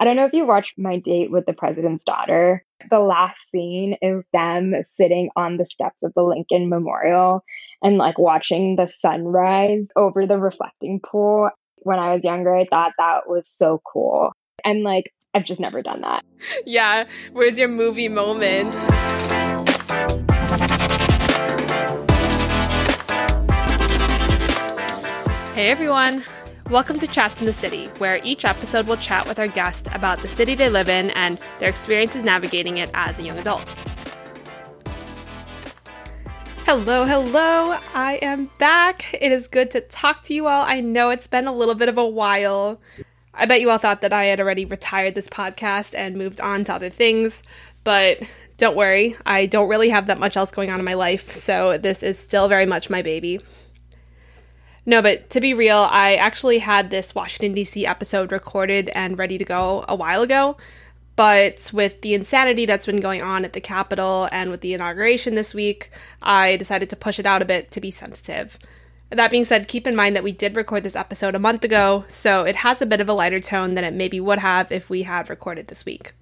I don't know if you watched My Date with the President's Daughter. The last scene is them sitting on the steps of the Lincoln Memorial and like watching the sunrise over the reflecting pool. When I was younger, I thought that was so cool. And like, I've just never done that. Yeah. Where's your movie moment? Hey everyone! Welcome to Chats in the City, where each episode will chat with our guest about the city they live in and their experiences navigating it as a young adult. Hello, hello! I am back. It is good to talk to you all. I know it's been a little bit of a while. I bet you all thought that I had already retired this podcast and moved on to other things, but don't worry, I don't really have that much else going on in my life, so this is still very much my baby. No, but to be real, I actually had this Washington, D.C. episode recorded and ready to go a while ago. But with the insanity that's been going on at the Capitol and with the inauguration this week, I decided to push it out a bit to be sensitive. That being said, keep in mind that we did record this episode a month ago, so it has a bit of a lighter tone than it maybe would have if we had recorded this week.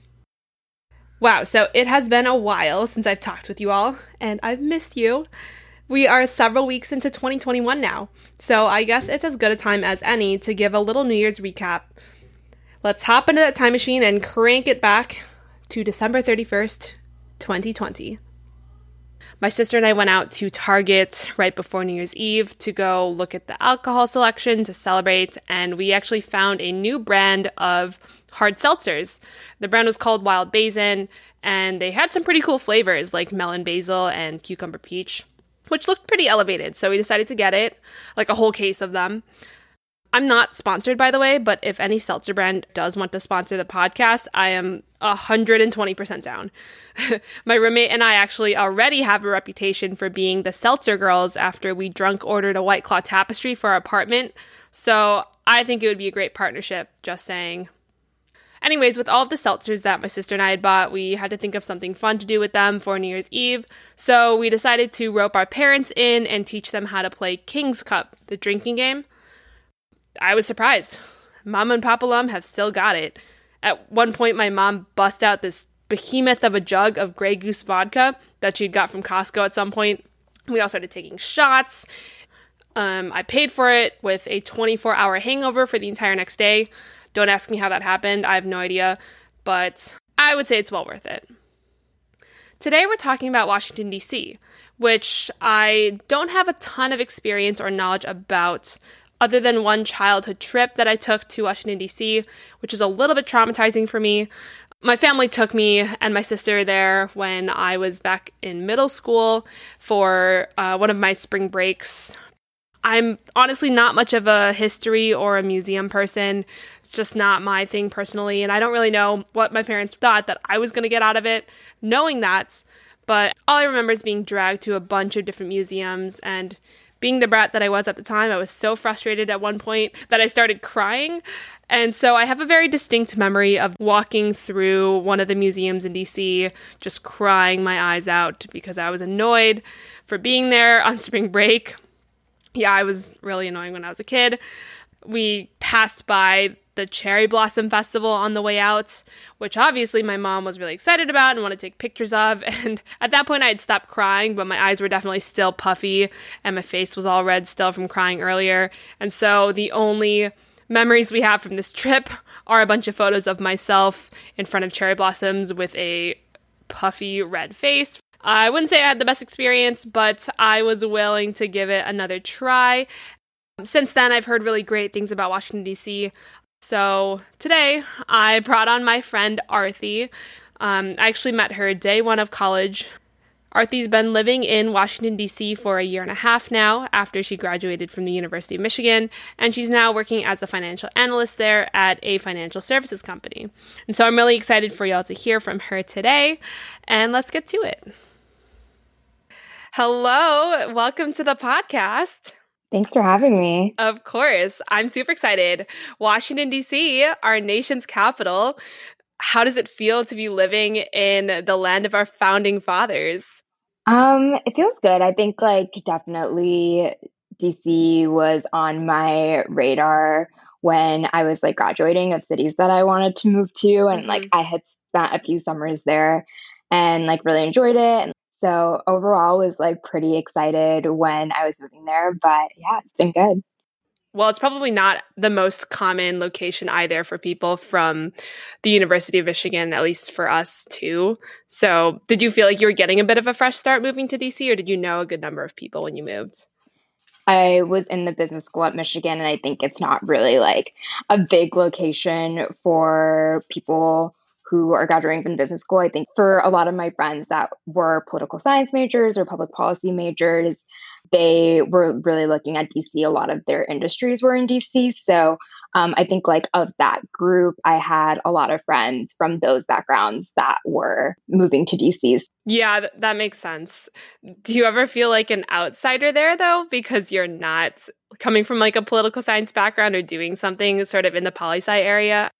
Wow, so it has been a while since I've talked with you all, and I've missed you. We are several weeks into 2021 now, so I guess it's as good a time as any to give a little New Year's recap. Let's hop into that time machine and crank it back to December 31st, 2020. My sister and I went out to Target right before New Year's Eve to go look at the alcohol selection to celebrate, and we actually found a new brand of hard seltzers. The brand was called Wild Basin, and they had some pretty cool flavors like melon basil and cucumber peach which looked pretty elevated. So we decided to get it, like a whole case of them. I'm not sponsored, by the way, but if any seltzer brand does want to sponsor the podcast, I am 120% down. My roommate and I actually already have a reputation for being the seltzer girls after we drunk ordered a White Claw tapestry for our apartment. So I think it would be a great partnership, just saying. Anyways, with all of the seltzers that my sister and I had bought, we had to think of something fun to do with them for New Year's Eve. So we decided to rope our parents in and teach them how to play King's Cup, the drinking game. I was surprised. Mom and Papa Lum have still got it. At one point, my mom bust out this behemoth of a jug of Grey Goose vodka that she'd got from Costco at some point. We all started taking shots. Um, I paid for it with a 24 hour hangover for the entire next day. Don't ask me how that happened. I have no idea, but I would say it's well worth it. Today we're talking about Washington, D.C., which I don't have a ton of experience or knowledge about other than one childhood trip that I took to Washington, D.C., which is a little bit traumatizing for me. My family took me and my sister there when I was back in middle school for uh, one of my spring breaks. I'm honestly not much of a history or a museum person. It's just not my thing personally. And I don't really know what my parents thought that I was going to get out of it, knowing that. But all I remember is being dragged to a bunch of different museums and being the brat that I was at the time, I was so frustrated at one point that I started crying. And so I have a very distinct memory of walking through one of the museums in DC, just crying my eyes out because I was annoyed for being there on spring break. Yeah, I was really annoying when I was a kid. We passed by the Cherry Blossom Festival on the way out, which obviously my mom was really excited about and wanted to take pictures of. And at that point, I had stopped crying, but my eyes were definitely still puffy and my face was all red still from crying earlier. And so the only memories we have from this trip are a bunch of photos of myself in front of cherry blossoms with a puffy red face. I wouldn't say I had the best experience, but I was willing to give it another try. Since then, I've heard really great things about Washington, D.C. So today I brought on my friend Arthi. Um, I actually met her day one of college. Arthi's been living in Washington, D.C. for a year and a half now after she graduated from the University of Michigan, and she's now working as a financial analyst there at a financial services company. And so I'm really excited for y'all to hear from her today, and let's get to it. Hello, welcome to the podcast. Thanks for having me. Of course. I'm super excited. Washington, D.C., our nation's capital. How does it feel to be living in the land of our founding fathers? Um, it feels good. I think like definitely DC was on my radar when I was like graduating of cities that I wanted to move to. And mm-hmm. like I had spent a few summers there and like really enjoyed it. And so overall was like pretty excited when I was moving there. But yeah, it's been good. Well, it's probably not the most common location either for people from the University of Michigan, at least for us too. So, did you feel like you were getting a bit of a fresh start moving to DC, or did you know a good number of people when you moved? I was in the business school at Michigan, and I think it's not really like a big location for people who are graduating from business school. I think for a lot of my friends that were political science majors or public policy majors, they were really looking at DC. A lot of their industries were in DC. So um, I think, like, of that group, I had a lot of friends from those backgrounds that were moving to DC. Yeah, th- that makes sense. Do you ever feel like an outsider there, though, because you're not coming from like a political science background or doing something sort of in the poli sci area?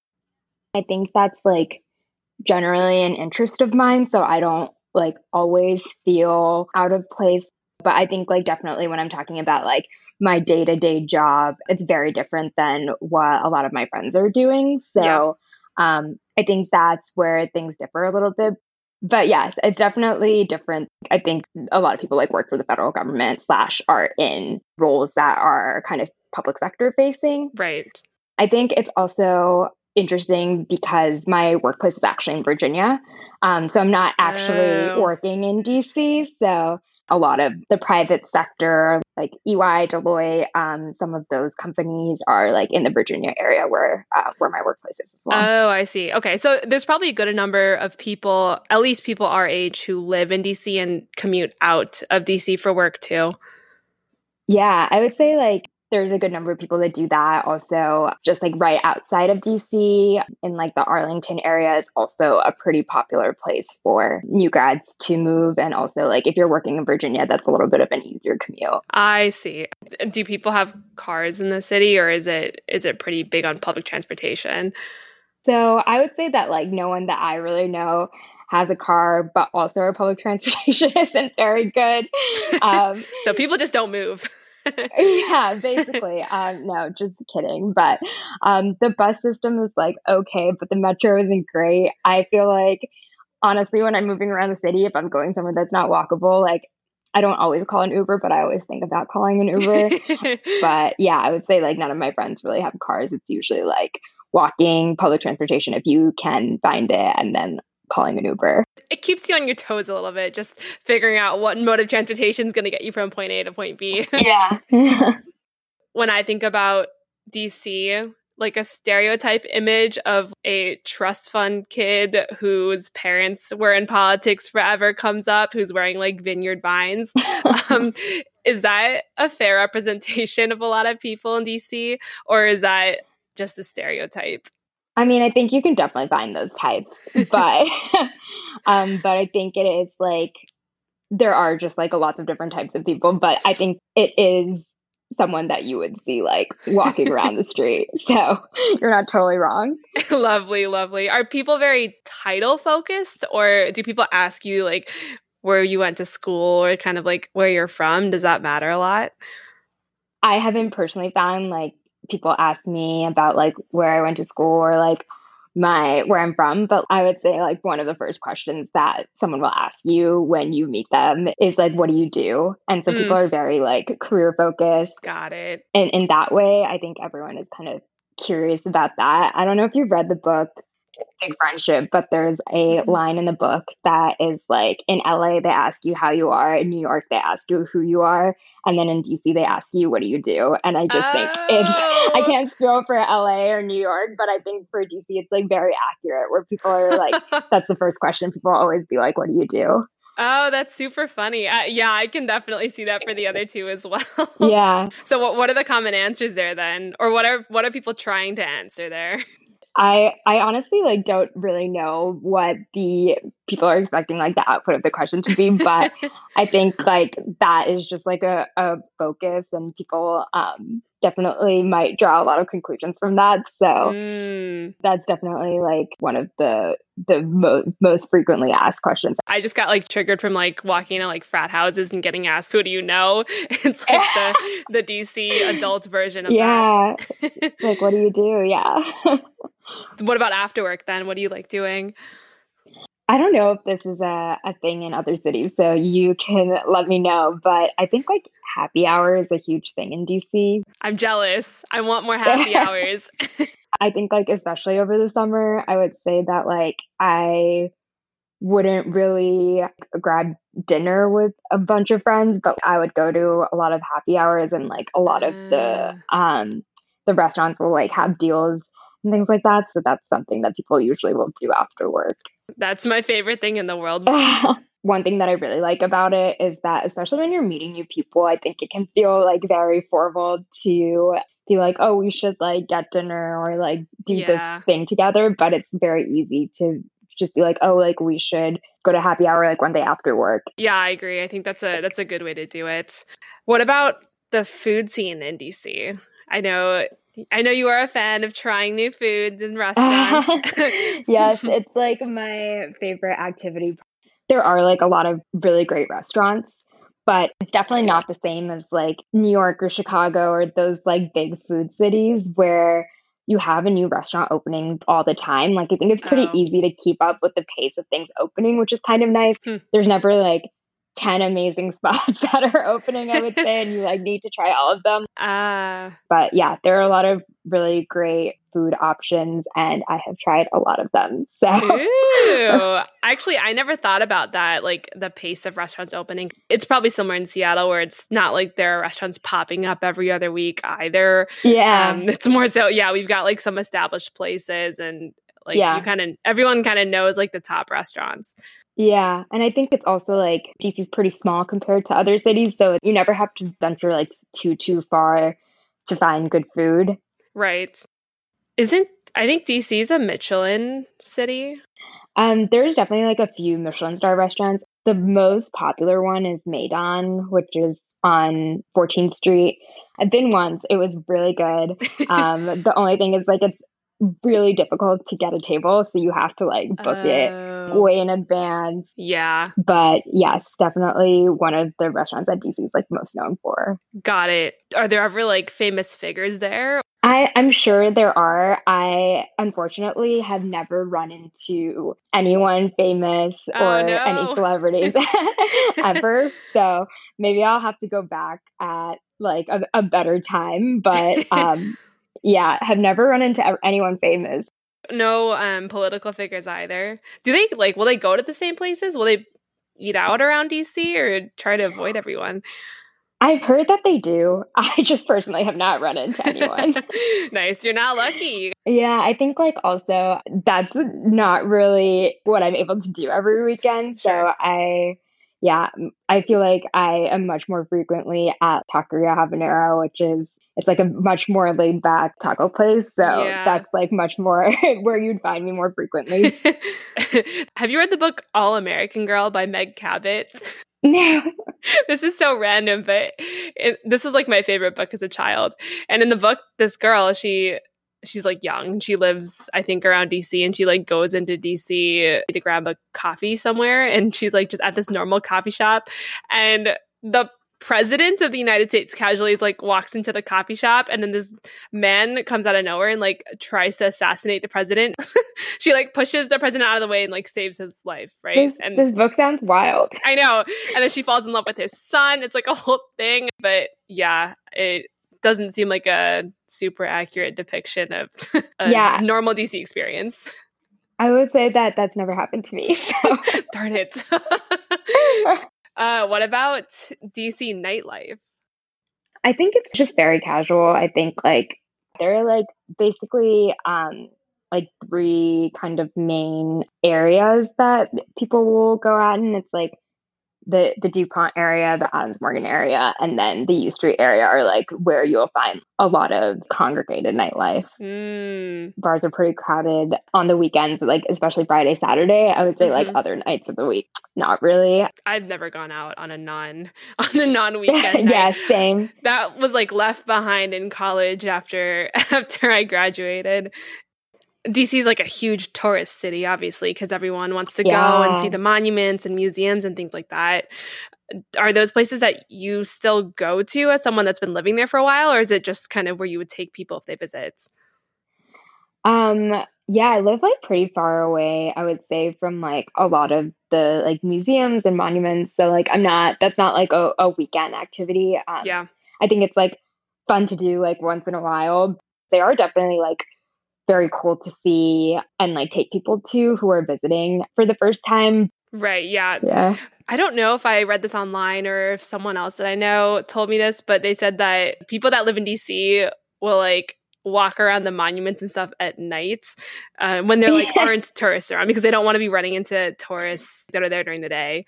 I think that's like generally an interest of mine. So I don't like always feel out of place. But I think like definitely when I'm talking about like my day to day job, it's very different than what a lot of my friends are doing. So yeah. um, I think that's where things differ a little bit. But yes, it's definitely different. I think a lot of people like work for the federal government slash are in roles that are kind of public sector facing. Right. I think it's also interesting because my workplace is actually in Virginia. Um, so I'm not actually oh. working in DC. So a lot of the private sector, like EY, Deloitte, um, some of those companies are like in the Virginia area where uh, where my workplace is as well. Oh, I see. Okay, so there's probably a good number of people, at least people our age, who live in DC and commute out of DC for work too. Yeah, I would say like there's a good number of people that do that. Also, just like right outside of DC in like the Arlington area is also a pretty popular place for new grads to move. And also, like if you're working in Virginia, that's a little bit of an easier commute. I see. Do people have cars in the city or is it is it pretty big on public transportation? So I would say that like no one that I really know has a car, but also our public transportation isn't very good. Um, so people just don't move. yeah, basically. Um, no, just kidding. But um, the bus system is like okay, but the metro isn't great. I feel like honestly, when I'm moving around the city, if I'm going somewhere that's not walkable, like I don't always call an Uber, but I always think about calling an Uber. but yeah, I would say like none of my friends really have cars. It's usually like walking, public transportation if you can find it, and then calling an Uber. It keeps you on your toes a little bit, just figuring out what mode of transportation is going to get you from point A to point B. Yeah. when I think about DC, like a stereotype image of a trust fund kid whose parents were in politics forever comes up, who's wearing like vineyard vines. um, is that a fair representation of a lot of people in DC, or is that just a stereotype? I mean, I think you can definitely find those types, but um, but I think it is like there are just like a lots of different types of people, but I think it is someone that you would see like walking around the street. So you're not totally wrong. lovely, lovely. Are people very title focused or do people ask you like where you went to school or kind of like where you're from? Does that matter a lot? I haven't personally found like people ask me about like where I went to school or like my where I'm from, but I would say like one of the first questions that someone will ask you when you meet them is like, what do you do? And so mm. people are very like career focused. Got it. And in that way, I think everyone is kind of curious about that. I don't know if you've read the book big friendship, but there's a mm-hmm. line in the book that is like in LA they ask you how you are, in New York they ask you who you are, and then in DC they ask you what do you do. And I just oh. think it's I oh. can't spill for LA or New York, but I think for DC it's like very accurate where people are like that's the first question people always be like what do you do? Oh, that's super funny. Uh, yeah, I can definitely see that for the other two as well. yeah. So what what are the common answers there then? Or what are what are people trying to answer there? I I honestly like don't really know what the people are expecting like the output of the question to be, but I think like that is just like a, a focus and people um definitely might draw a lot of conclusions from that. So mm. that's definitely like one of the the mo- most frequently asked questions. I just got like triggered from like walking into like frat houses and getting asked, "Who do you know?" It's like the the DC adult version of yeah. that. Yeah, like what do you do? Yeah. what about after work then? What do you like doing? I don't know if this is a, a thing in other cities, so you can let me know. But I think like happy hour is a huge thing in DC. I'm jealous. I want more happy hours. I think like especially over the summer, I would say that like I wouldn't really grab dinner with a bunch of friends, but I would go to a lot of happy hours and like a lot of the mm. um the restaurants will like have deals and things like that. So that's something that people usually will do after work. That's my favorite thing in the world. One thing that I really like about it is that, especially when you're meeting new people, I think it can feel like very formal to be like, oh, we should like get dinner or like do yeah. this thing together. But it's very easy to just be like, oh, like we should go to happy hour like one day after work. Yeah, I agree. I think that's a that's a good way to do it. What about the food scene in DC? I know I know you are a fan of trying new foods and restaurants. yes, it's like my favorite activity. There are like a lot of really great restaurants, but it's definitely not the same as like New York or Chicago or those like big food cities where you have a new restaurant opening all the time. Like I think it's pretty oh. easy to keep up with the pace of things opening, which is kind of nice. Hmm. There's never like 10 amazing spots that are opening, I would say, and you like need to try all of them. Uh, but yeah, there are a lot of really great food options and I have tried a lot of them. So Ooh. actually I never thought about that, like the pace of restaurants opening. It's probably somewhere in Seattle where it's not like there are restaurants popping up every other week either. Yeah. Um, it's more so, yeah, we've got like some established places and like yeah. you kind of everyone kind of knows like the top restaurants. Yeah, and I think it's also like DC is pretty small compared to other cities, so you never have to venture like too too far to find good food. Right. Isn't I think DC is a Michelin city? Um, there's definitely like a few Michelin star restaurants. The most popular one is Maydan, which is on 14th Street. I've been once. It was really good. Um, the only thing is like it's really difficult to get a table, so you have to like book it oh. way in advance. Yeah. But yes, definitely one of the restaurants that DC is like most known for. Got it. Are there ever like famous figures there? I, I'm sure there are. I unfortunately have never run into anyone famous oh, or no. any celebrities ever. So maybe I'll have to go back at like a, a better time. But um, yeah, have never run into anyone famous. No um, political figures either. Do they like? Will they go to the same places? Will they eat out around DC or try to avoid everyone? I've heard that they do. I just personally have not run into anyone. nice. You're not lucky. Yeah, I think like also that's not really what I'm able to do every weekend. So I yeah, I feel like I am much more frequently at Taqueria Habanero, which is it's like a much more laid back taco place. So yeah. that's like much more where you'd find me more frequently. Have you read the book All American Girl by Meg Cabot? No. this is so random, but it, this is like my favorite book as a child. And in the book, this girl, she she's like young. She lives, I think, around DC, and she like goes into DC to grab a coffee somewhere, and she's like just at this normal coffee shop, and the president of the United States casually like walks into the coffee shop and then this man comes out of nowhere and like tries to assassinate the president. she like pushes the president out of the way and like saves his life, right? This, and this book sounds wild. I know. And then she falls in love with his son. It's like a whole thing, but yeah, it doesn't seem like a super accurate depiction of a yeah. normal DC experience. I would say that that's never happened to me. So. Darn it. Uh, what about DC nightlife? I think it's just very casual. I think like there are like basically um like three kind of main areas that people will go at and it's like the the Dupont area, the Adams Morgan area, and then the U Street area are like where you'll find a lot of congregated nightlife. Mm. Bars are pretty crowded on the weekends, like especially Friday, Saturday. I would say like Mhm. other nights of the week, not really. I've never gone out on a non on a non weekend. yeah, same. that was like left behind in college after after I graduated. DC is like a huge tourist city, obviously, because everyone wants to go and see the monuments and museums and things like that. Are those places that you still go to as someone that's been living there for a while, or is it just kind of where you would take people if they visit? Um, yeah, I live like pretty far away, I would say, from like a lot of the like museums and monuments. So like I'm not that's not like a, a weekend activity. Um Yeah. I think it's like fun to do like once in a while. They are definitely like very cool to see and like take people to who are visiting for the first time. Right. Yeah. Yeah. I don't know if I read this online or if someone else that I know told me this, but they said that people that live in DC will like walk around the monuments and stuff at night uh, when there like aren't tourists around because they don't want to be running into tourists that are there during the day.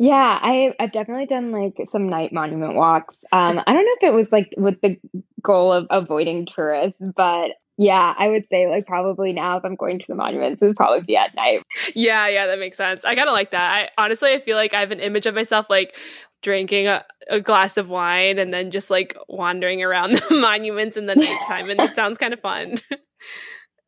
Yeah, I I've definitely done like some night monument walks. Um, I don't know if it was like with the goal of avoiding tourists, but yeah, I would say like probably now if I'm going to the monuments, it would probably be at night. Yeah, yeah, that makes sense. I kind of like that. I honestly, I feel like I have an image of myself like drinking a, a glass of wine and then just like wandering around the monuments in the nighttime, and it sounds kind of fun.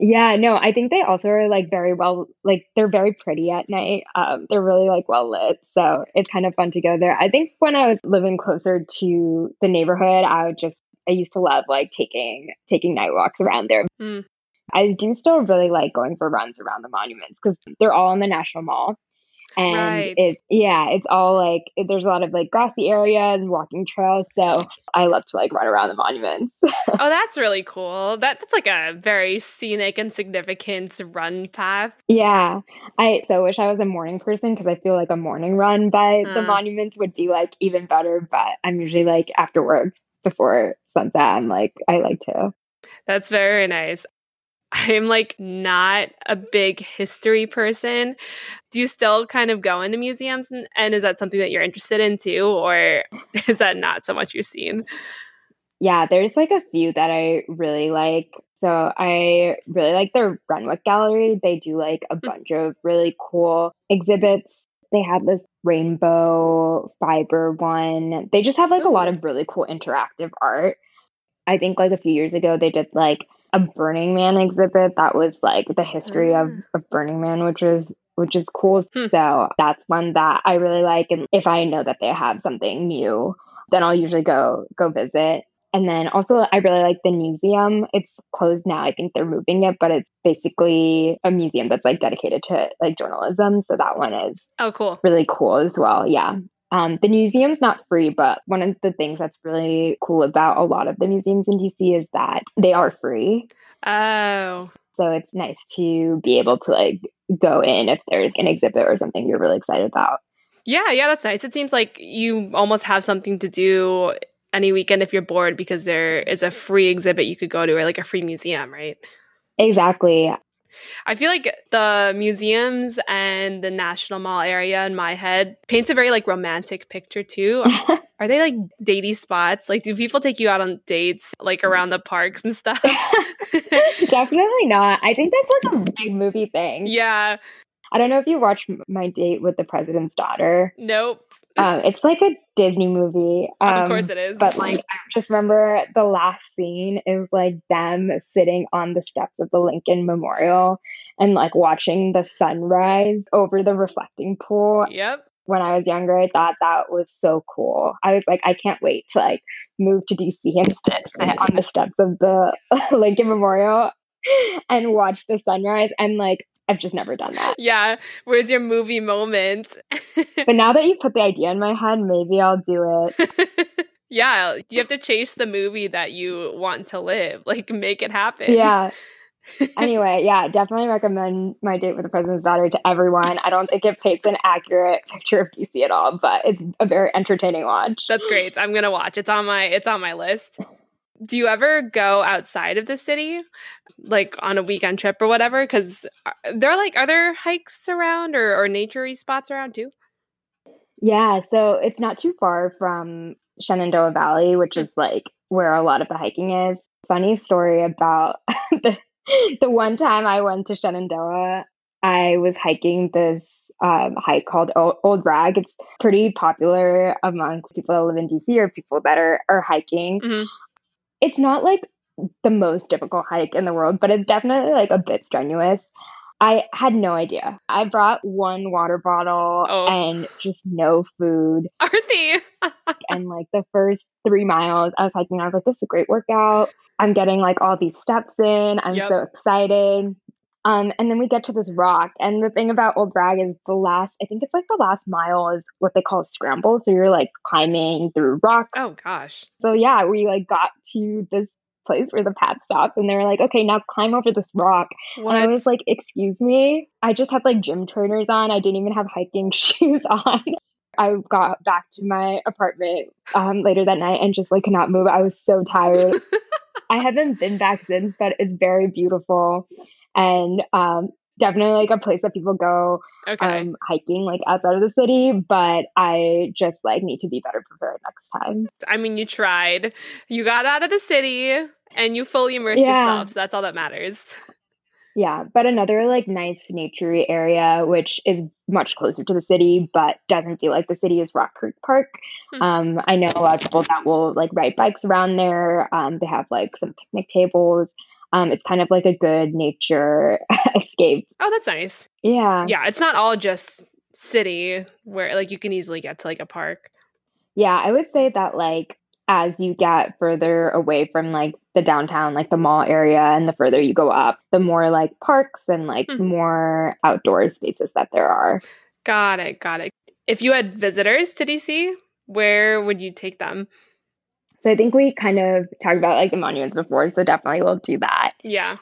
Yeah, no, I think they also are like very well, like they're very pretty at night. Um, they're really like well lit, so it's kind of fun to go there. I think when I was living closer to the neighborhood, I would just I used to love like taking taking night walks around there. Mm. I do still really like going for runs around the monuments because they're all in the National Mall. And Right. it's yeah, it's all like it- there's a lot of like grassy areas and walking trails. So I love to like run around the monuments. oh, that's really cool. That that's like a very scenic and significant run path. Yeah, I so wish I was a morning person because I feel like a morning run by the Mm. monuments would be like even better. But I'm usually like after work before sunset. I'm like I like to. That's very nice. I'm like not a big history person. Do you still kind of go into museums and, and is that something that you're interested in too or is that not so much you've seen? Yeah, there's like a few that I really like. So I really like the Renwick Gallery. They do like a mm. bunch of really cool exhibits. They had this rainbow fiber one. They just have like a lot of really cool interactive art. I think like a few years ago they did like a Burning Man exhibit that was like the history of, Ah. of Burning Man, which is which is cool. Hmm. So that's one that I really like. And if I know that they have something new, then I'll usually go go visit. And then also I really like the Newseum. It's closed now. I think they're moving it, but it's basically a museum that's like dedicated to like journalism. So that one is Oh, cool. really cool as well. Yeah. Um, the Newseum's not free, but one of the things that's really cool about a lot of the museums in DC is that they are free. Oh, So it's nice to be able to like go in if there's an exhibit or something you're really excited about. yeah, yeah, that's nice. It seems like you almost have something to do any weekend if you're bored because there is a free exhibit you could go to or like a free museum, right? Exactly. I feel like the museums and the National Mall area in my head paints a very like romantic picture too. Are they like datey spots? Like, do people take you out on dates like around the parks and stuff? Definitely not. I think that's like a big movie thing. yeah. I don't know if you watched My Date with the President's Daughter. Nope. Um, it's like a Disney movie. Um, of course it is. But like, I just remember the last scene is like them sitting on the steps of the Lincoln Memorial and like watching the sunrise over the reflecting pool. yep. When I was younger, I thought that was so cool. I was like, I can't wait to like move to DC and sit sit on the steps of the Lincoln Memorial and watch the sunrise. And like, I've just never done that. Yeah. Where's your movie moment? But now that you put the idea in my head, maybe I'll do it. yeah. You have to chase the movie that you want to live. Like, make it happen. Yeah. anyway, yeah, definitely recommend my date with the president's daughter to everyone. I don't think it paints an accurate picture of DC at all, but it's a very entertaining watch. That's great. I'm gonna watch. It's on my it's on my list. Do you ever go outside of the city, like on a weekend trip or whatever? Because there are like other hikes around or or naturey spots around too? Yeah, so it's not too far from Shenandoah Valley, which is like where a lot of the hiking is. Funny story about the, the one time I went to Shenandoah, I was hiking this um, hike called o- Old Rag. It's pretty popular amongst people that live in DC or people that are, are hiking. Mhm. It's not like the most difficult hike in the world, but it's definitely like a bit strenuous. I had no idea. I brought one water bottle Oh. and just no food. Arthi. And like the first three miles I was hiking, I was like, this is a great workout. I'm getting like all these steps in. I'm Yep. so excited. Um, and then we get to this rock. And the thing about Old Rag is the last, I think it's like the last mile is what they call a scramble. So you're like climbing through rocks. oh gosh. So yeah, we like got to this place where the path stopped and they were like, okay, now climb over this rock. What? And I was like, excuse me? I just had like gym trainers on. I didn't even have hiking shoes on. I got back to my apartment um, later that night and just like could not move. I was so tired. I haven't been back since, but it's very beautiful and um, definitely like a place that people go okay. um, hiking like outside of the city. But I just like need to be better prepared next time. I mean, you tried. You got out of the city and you fully immersed Yeah. yourself. So that's all that matters. Yeah, but another like nice naturey area, which is much closer to the city, but doesn't feel like the city is Rock Creek Park. Hmm. Um, I know a lot of people that will like ride bikes around there. Um, they have like some picnic tables. Um, it's kind of like a good nature escape. Oh, that's nice. Yeah, Yeah, it's not all just city where like you can easily get to like a park. yeah. I would say that like as you get further away from like the downtown, like the mall area, and the further you go up, the more like parks and like Hmm. more outdoor spaces that there are. Got it. Got it. If you had visitors to DC, where would you take them? So I think we kind of talked about like the monuments before, so definitely we'll do that. Yeah.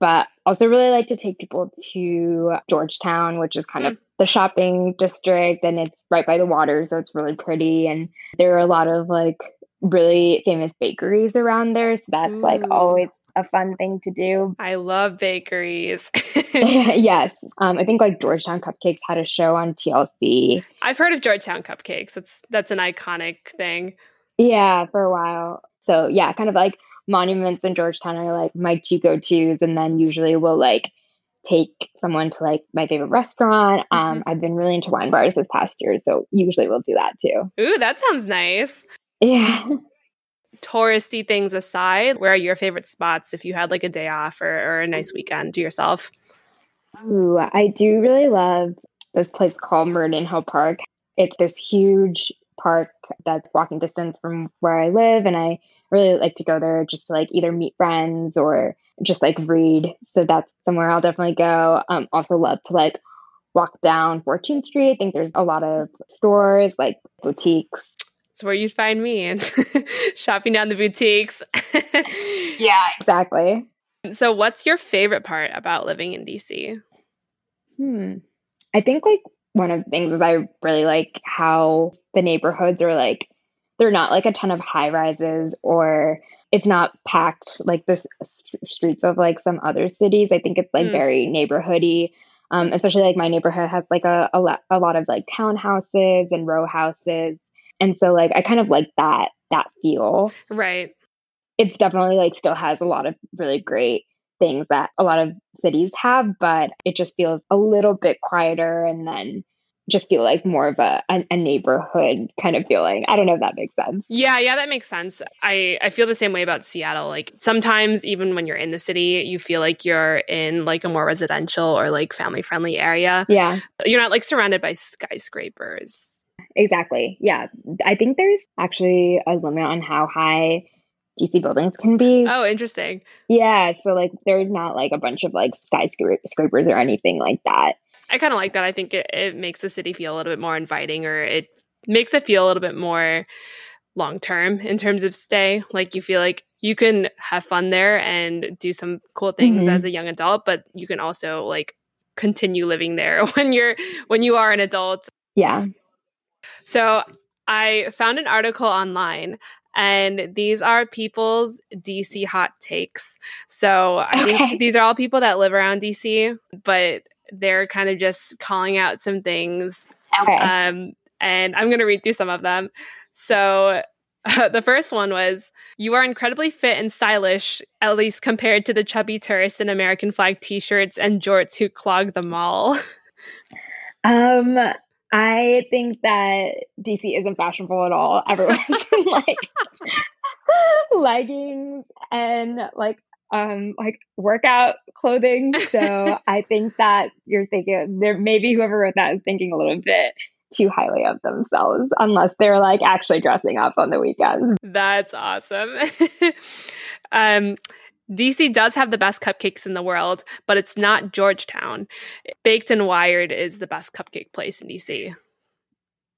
But also really like to take people to Georgetown, which is kind of the shopping district and it's right by the water, so it's really pretty. And there are a lot of like really famous bakeries around there. So that's like always a fun thing to do. I love bakeries. yes. Um, I think like Georgetown Cupcakes had a show on TLC. I've heard of Georgetown cupcakes. That's that's an iconic thing. Yeah, for a while. So yeah, kind of like monuments in Georgetown are like my two go tos, and then usually we'll like take someone to like my favorite restaurant. Um, I've been really into wine bars this past year, so usually we'll do that too. Ooh, that sounds nice. Yeah. Touristy things aside, where are your favorite spots if you had like a day off or, or a nice weekend to yourself? Ooh, I do really love this place called Meridian Hill Park. It's this huge park that's walking distance from where I live, and I really like to go there just to like either meet friends or just like read. So that's somewhere I'll definitely go. Um, also love to like walk down 14th Street. I think there's a lot of stores like boutiques. It's where you'd find me and shopping down the boutiques. Yeah, exactly. so, what's your favorite part about living in DC? Hmm. I think like one of the things is I really like how the neighborhoods are like they're not like a ton of high rises or it's not packed like the s- streets of like some other cities. I think it's like Mm. very neighborhoody. Um, especially like my neighborhood has like a, a, lot, a lot of like townhouses and row houses. And so like I kind of like that that feel Right. it's definitely like still has a lot of really great things that a lot of cities have, but it just feels a little bit quieter and then just feel like more of a, a, a neighborhood kind of feeling. I don't know if that makes sense. Yeah, yeah, that makes sense. I I feel the same way about Seattle. Like sometimes even when you're in the city, you feel like you're in like a more residential or like family friendly area. Yeah, You're not like surrounded by skyscrapers. exactly. Yeah. I think there's actually a limit on how high DC buildings can be. Oh, interesting. Yeah. So like there's not like a bunch of like skyscrapers or anything like that. I kind of like that. I think it, it makes the city feel a little bit more inviting or it makes it feel a little bit more long term in terms of stay. Like you feel like you can have fun there and do some cool things Mhm. as a young adult, but you can also like continue living there when you're when you are an adult. Yeah. So I found an article online and these are people's DC hot takes. So I Okay. think these are all people that live around DC, but they're kind of just calling out some things Okay. um, and I'm going to read through some of them. So, uh, the first one was You are incredibly fit and stylish, at least compared to the chubby tourists in American flag t shirts and jorts who clog the mall. Um, I think that DC isn't fashionable at all. Everyone's in like leggings and like um like workout clothing. So I think that you're thinking there maybe whoever wrote that is thinking a little bit too highly of themselves unless they're like actually dressing up on the weekends. That's awesome. um DC does have the best cupcakes in the world, but it's not Georgetown. Baked and Wired is the best cupcake place in DC.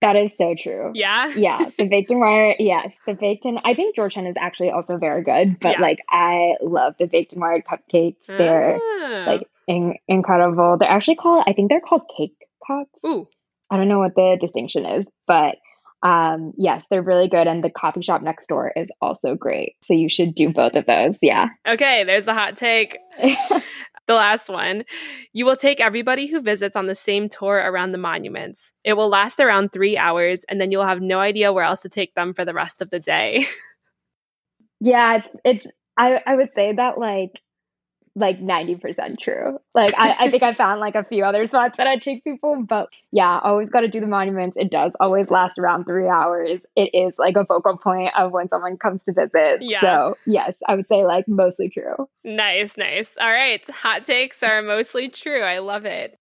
That is so true. Yeah. yeah. The baked and wired, yes. The baked and I think Georgetown is actually also very good, but yeah. like I love the baked and wired cupcakes. They're ah. like in- incredible. They're actually called I think they're called cake cups. Ooh. I don't know what the distinction is, but um, yes, they're really good. And the coffee shop next door is also great. So you should do both of those. Yeah. Okay, there's the hot take. the last one. You will take everybody who visits on the same tour around the monuments. It will last around three hours, and then you'll have no idea where else to take them for the rest of the day. yeah, it's it's I, I would say that like like 90% true. Like I, I think I found like a few other spots that I take people, but yeah, always got to do the monuments. It does always last around three hours. It is like a focal point of when someone comes to visit. Yeah. So yes, I would say like mostly true. Nice, nice. All right. Hot takes are mostly true. I love it.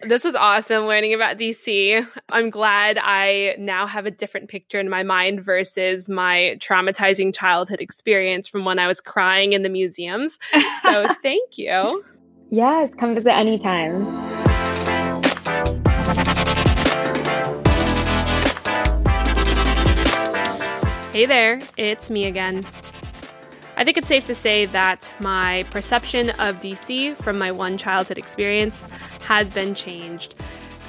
This was awesome learning about DC. I'm glad I now have a different picture in my mind versus my traumatizing childhood experience from when I was crying in the museums. So thank you. Yes, come visit anytime. Hey there, it's me again. I think it's safe to say that my perception of DC from my one childhood experience has been changed.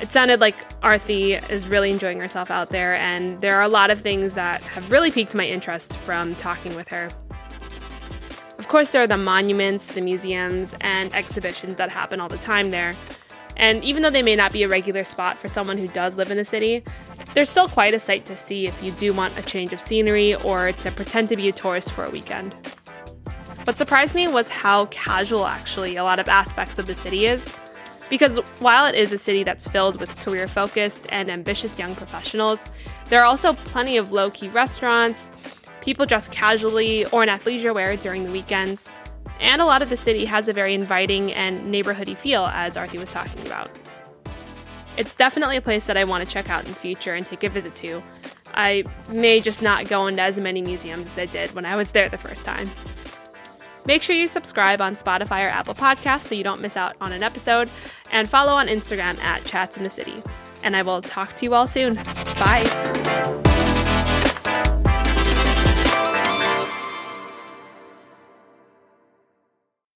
It sounded like Arthi is really enjoying herself out there, and there are a lot of things that have really piqued my interest from talking with her. Of course, there are the monuments, the museums, and exhibitions that happen all the time there. And even though they may not be a regular spot for someone who does live in the city, they're still quite a sight to see if you do want a change of scenery or to pretend to be a tourist for a weekend. What surprised me was how casual actually a lot of aspects of the city is. Because while it is a city that's filled with career focused and ambitious young professionals, there are also plenty of low key restaurants, people dress casually or in athleisure wear during the weekends, and a lot of the city has a very inviting and neighborhoody feel, as Arthi was talking about. It's definitely a place that I want to check out in the future and take a visit to. I may just not go into as many museums as I did when I was there the first time. Make sure you subscribe on Spotify or Apple Podcasts so you don't miss out on an episode, and follow on Instagram at Chats in the City. And I will talk to you all soon. Bye.